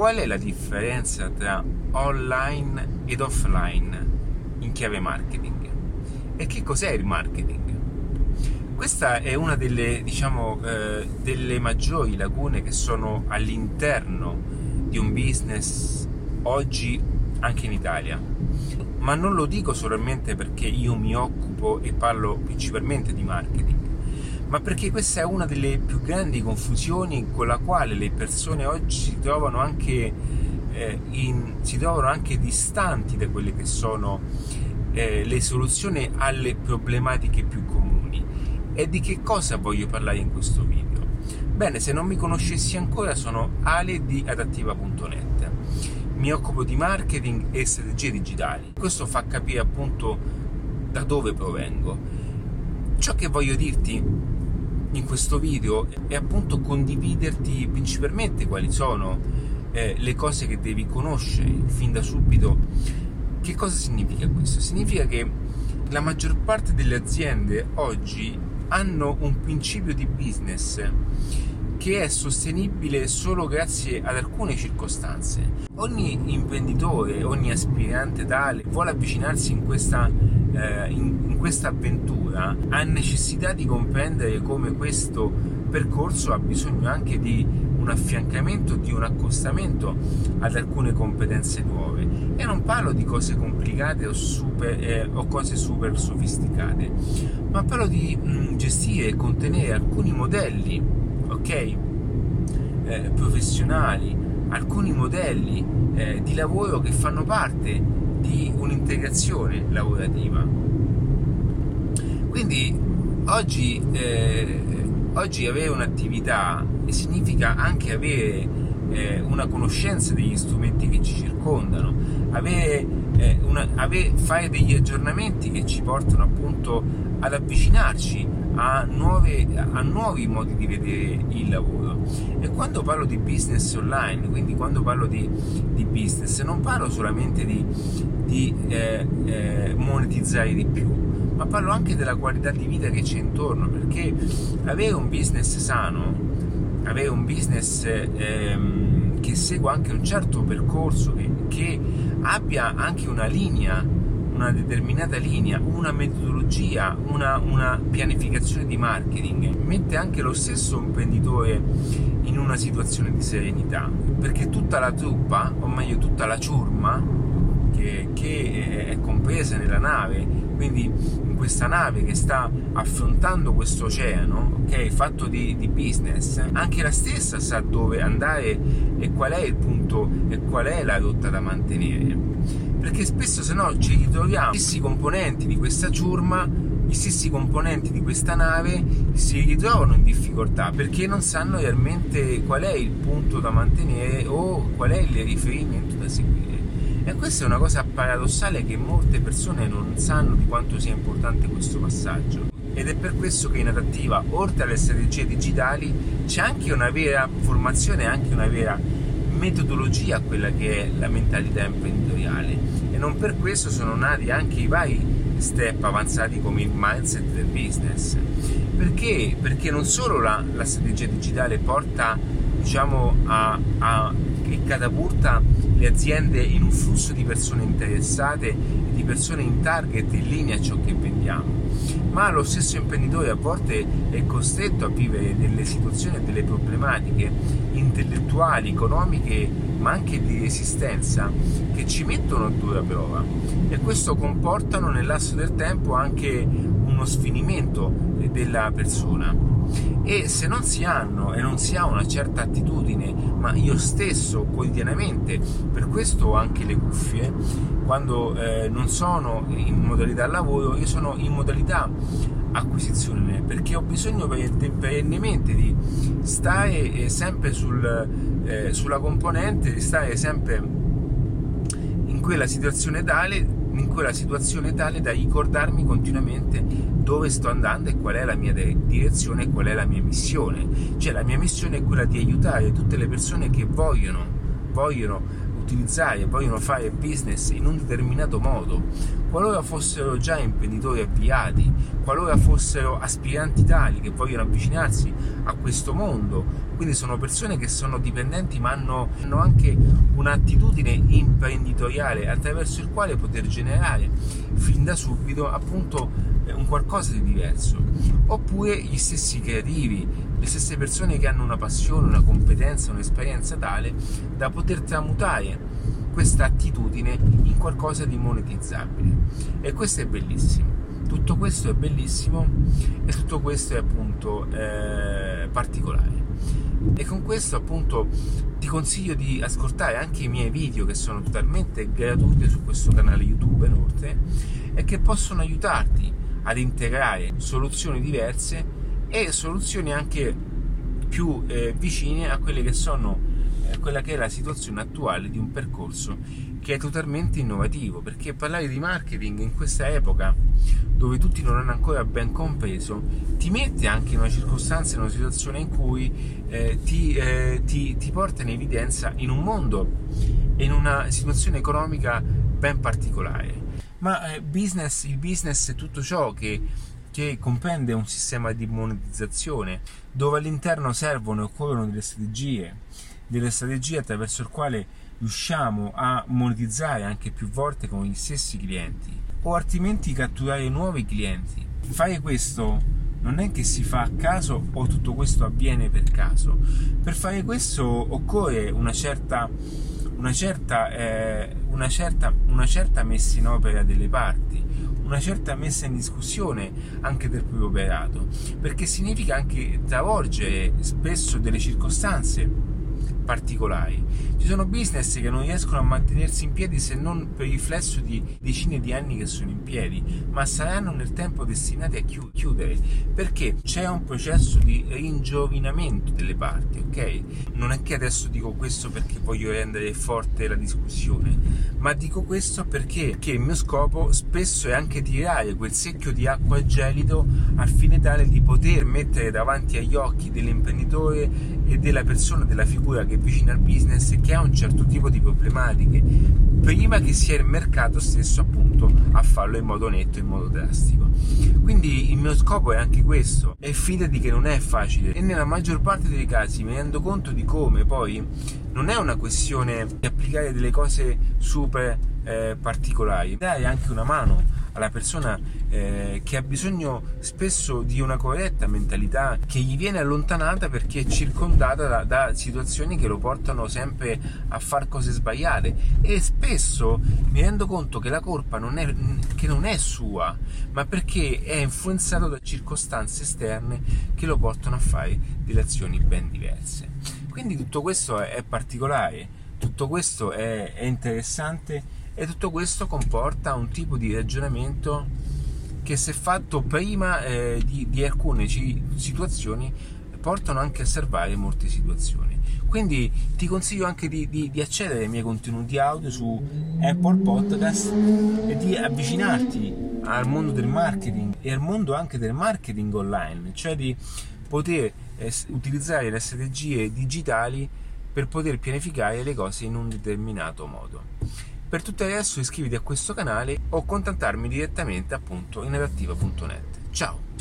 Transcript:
qual è la differenza tra online ed offline in chiave marketing? E che cos'è il marketing? Questa è una delle, diciamo, eh, delle maggiori lacune che sono all'interno di un business oggi anche in Italia. Ma non lo dico solamente perché io mi occupo e parlo principalmente di marketing, ma perché questa è una delle più grandi confusioni con la quale le persone oggi si trovano anche, eh, in, si trovano anche distanti da quelle che sono eh, le soluzioni alle problematiche più comuni. E di che cosa voglio parlare in questo video? Bene, se non mi conoscessi ancora sono Ale di adattiva.net. Mi occupo di marketing e strategie digitali. Questo fa capire appunto da dove provengo. Ciò che voglio dirti in questo video è appunto condividerti principalmente quali sono eh, le cose che devi conoscere fin da subito. Che cosa significa questo? Significa che la maggior parte delle aziende oggi hanno un principio di business che è sostenibile solo grazie ad alcune circostanze. Ogni imprenditore, ogni aspirante tale vuole avvicinarsi in questa, eh, in, in questa avventura, ha necessità di comprendere come questo percorso ha bisogno anche di un affiancamento, di un accostamento ad alcune competenze nuove. E non parlo di cose complicate o, super, eh, o cose super sofisticate, ma parlo di mh, mm, gestire e contenere alcuni modelli, ok? Eh, professionali, alcuni modelli eh, di lavoro che fanno parte di un'integrazione lavorativa. Quindi oggi, eh, oggi avere un'attività significa anche avere eh, una conoscenza degli strumenti che ci circondano, avere, eh, una, avere, fare degli aggiornamenti che ci portano appunto ad avvicinarci a, nuove, a nuovi modi di vedere il lavoro. E quando parlo di business online, quindi quando parlo di, di business, non parlo solamente di, di eh, eh monetizzare di più, ma parlo anche della qualità di vita che c'è intorno, perché avere un business sano avere un business ehm, che segua anche un certo percorso, che, che abbia anche una linea, una determinata linea, una metodologia, una, una, pianificazione di marketing, mette anche lo stesso imprenditore in una situazione di serenità, perché tutta la truppa, o meglio tutta la ciurma, che, che è compresa nella nave, quindi in questa nave che sta affrontando questo oceano, ok, fatto di, di, business, anche la stessa sa dove andare e qual è il punto e qual è la rotta da mantenere. Perché spesso se no ci ritroviamo gli stessi componenti di questa ciurma, gli stessi componenti di questa nave si ritrovano in difficoltà perché non sanno realmente qual è il punto da mantenere o qual è il riferimento da seguire. E questa è una cosa paradossale che molte persone non sanno di quanto sia importante questo passaggio. Ed è per questo che in adattiva, oltre alle strategie digitali, c'è anche una vera formazione, anche una vera metodologia quella che è la mentalità imprenditoriale. E non per questo sono nati anche i vari step avanzati come il mindset del business. Perché? Perché non solo la, la strategia digitale porta diciamo, a, a, che catapulta le aziende in un flusso di persone interessate e di persone in target in linea a ciò che vendiamo, ma lo stesso imprenditore a volte è costretto a vivere delle situazioni e delle problematiche intellettuali, economiche, ma anche di resistenza che ci mettono a dura prova. E questo comportano nel lasso del tempo anche uno sfinimento della persona. E se non si hanno e non si ha una certa attitudine, ma io stesso quotidianamente, per questo ho anche le cuffie, quando eh, non sono in modalità lavoro, io sono in modalità acquisizione perché ho bisogno perennemente di stare eh, sempre sul, eh, sulla componente, di stare sempre in quella situazione tale in quella situazione tale da ricordarmi continuamente dove sto andando e qual è la mia direzione e qual è la mia missione. Cioè la mia missione è quella di aiutare tutte le persone che vogliono, vogliono utilizzare e vogliono fare business in un determinato modo, qualora fossero già imprenditori avviati, qualora fossero aspiranti tali che vogliono avvicinarsi a questo mondo, quindi sono persone che sono dipendenti ma hanno, hanno anche un'attitudine imprenditoriale attraverso il quale poter generare fin da subito appunto un qualcosa di diverso, oppure gli stessi creativi, le stesse persone che hanno una passione, una competenza, un'esperienza tale da poter tramutare questa attitudine in qualcosa di monetizzabile. E questo è bellissimo. Tutto questo è bellissimo e tutto questo è appunto eh, particolare. E con questo appunto ti consiglio di ascoltare anche i miei video che sono totalmente gratuiti su questo canale YouTube inoltre e che possono aiutarti ad integrare soluzioni diverse e soluzioni anche più eh, vicine a quelle che sono eh, quella che è la situazione attuale di un percorso che è totalmente innovativo. Perché parlare di marketing in questa epoca dove tutti non hanno ancora ben compreso ti mette anche in una circostanza in una situazione in cui eh, ti, eh, ti, ti porta in evidenza in un mondo e in una situazione economica ben particolare ma eh, business, il business è tutto ciò che, che comprende un sistema di monetizzazione dove all'interno servono e occorrono delle strategie, delle strategie attraverso il quale riusciamo a monetizzare anche più volte con gli stessi clienti o altrimenti catturare nuovi clienti. Fare questo non è che si fa a caso o tutto questo avviene per caso. Per fare questo occorre una certa una certa, eh, una, certa, una certa messa in opera delle parti, una certa messa in discussione anche del proprio operato, perché significa anche travolgere spesso delle circostanze particolari. Ci sono business che non riescono a mantenersi in piedi se non per riflesso di decine di anni che sono in piedi, ma saranno nel tempo destinati a chiudere perché c'è un processo di ringiovinamento delle parti, ok? Non è che adesso dico questo perché voglio rendere forte la discussione, ma dico questo perché il mio scopo spesso è anche tirare quel secchio di acqua gelido al fine tale di poter mettere davanti agli occhi dell'imprenditore e della persona, della figura che vicino al business che ha un certo tipo di problematiche prima che sia il mercato stesso appunto a farlo in modo netto, in modo drastico. Quindi il mio scopo è anche questo. E fidati che non è facile. E nella maggior parte dei casi mi rendo conto di come poi non è una questione di applicare delle cose super eh, particolari, dare anche una mano alla persona eh, che ha bisogno spesso di una corretta mentalità che gli viene allontanata perché è circondata da, da situazioni che lo portano sempre a fare cose sbagliate. E spesso mi rendo conto che la colpa non è, che non è sua ma perché è influenzato da circostanze esterne che lo portano a fare delle azioni ben diverse. Quindi tutto questo è, particolare tutto questo è, è interessante e tutto questo comporta un tipo di ragionamento che se fatto prima eh, di, di, alcune situazioni portano anche a salvare molte situazioni. Quindi ti consiglio anche di, di, di, accedere ai miei contenuti audio su Apple Podcast e di avvicinarti al mondo del marketing e al mondo anche del marketing online, cioè di poter eh, utilizzare le strategie digitali per poter pianificare le cose in un determinato modo. Per tutto il resto iscriviti a questo canale o contattarmi direttamente appunto in adattiva.net. Ciao!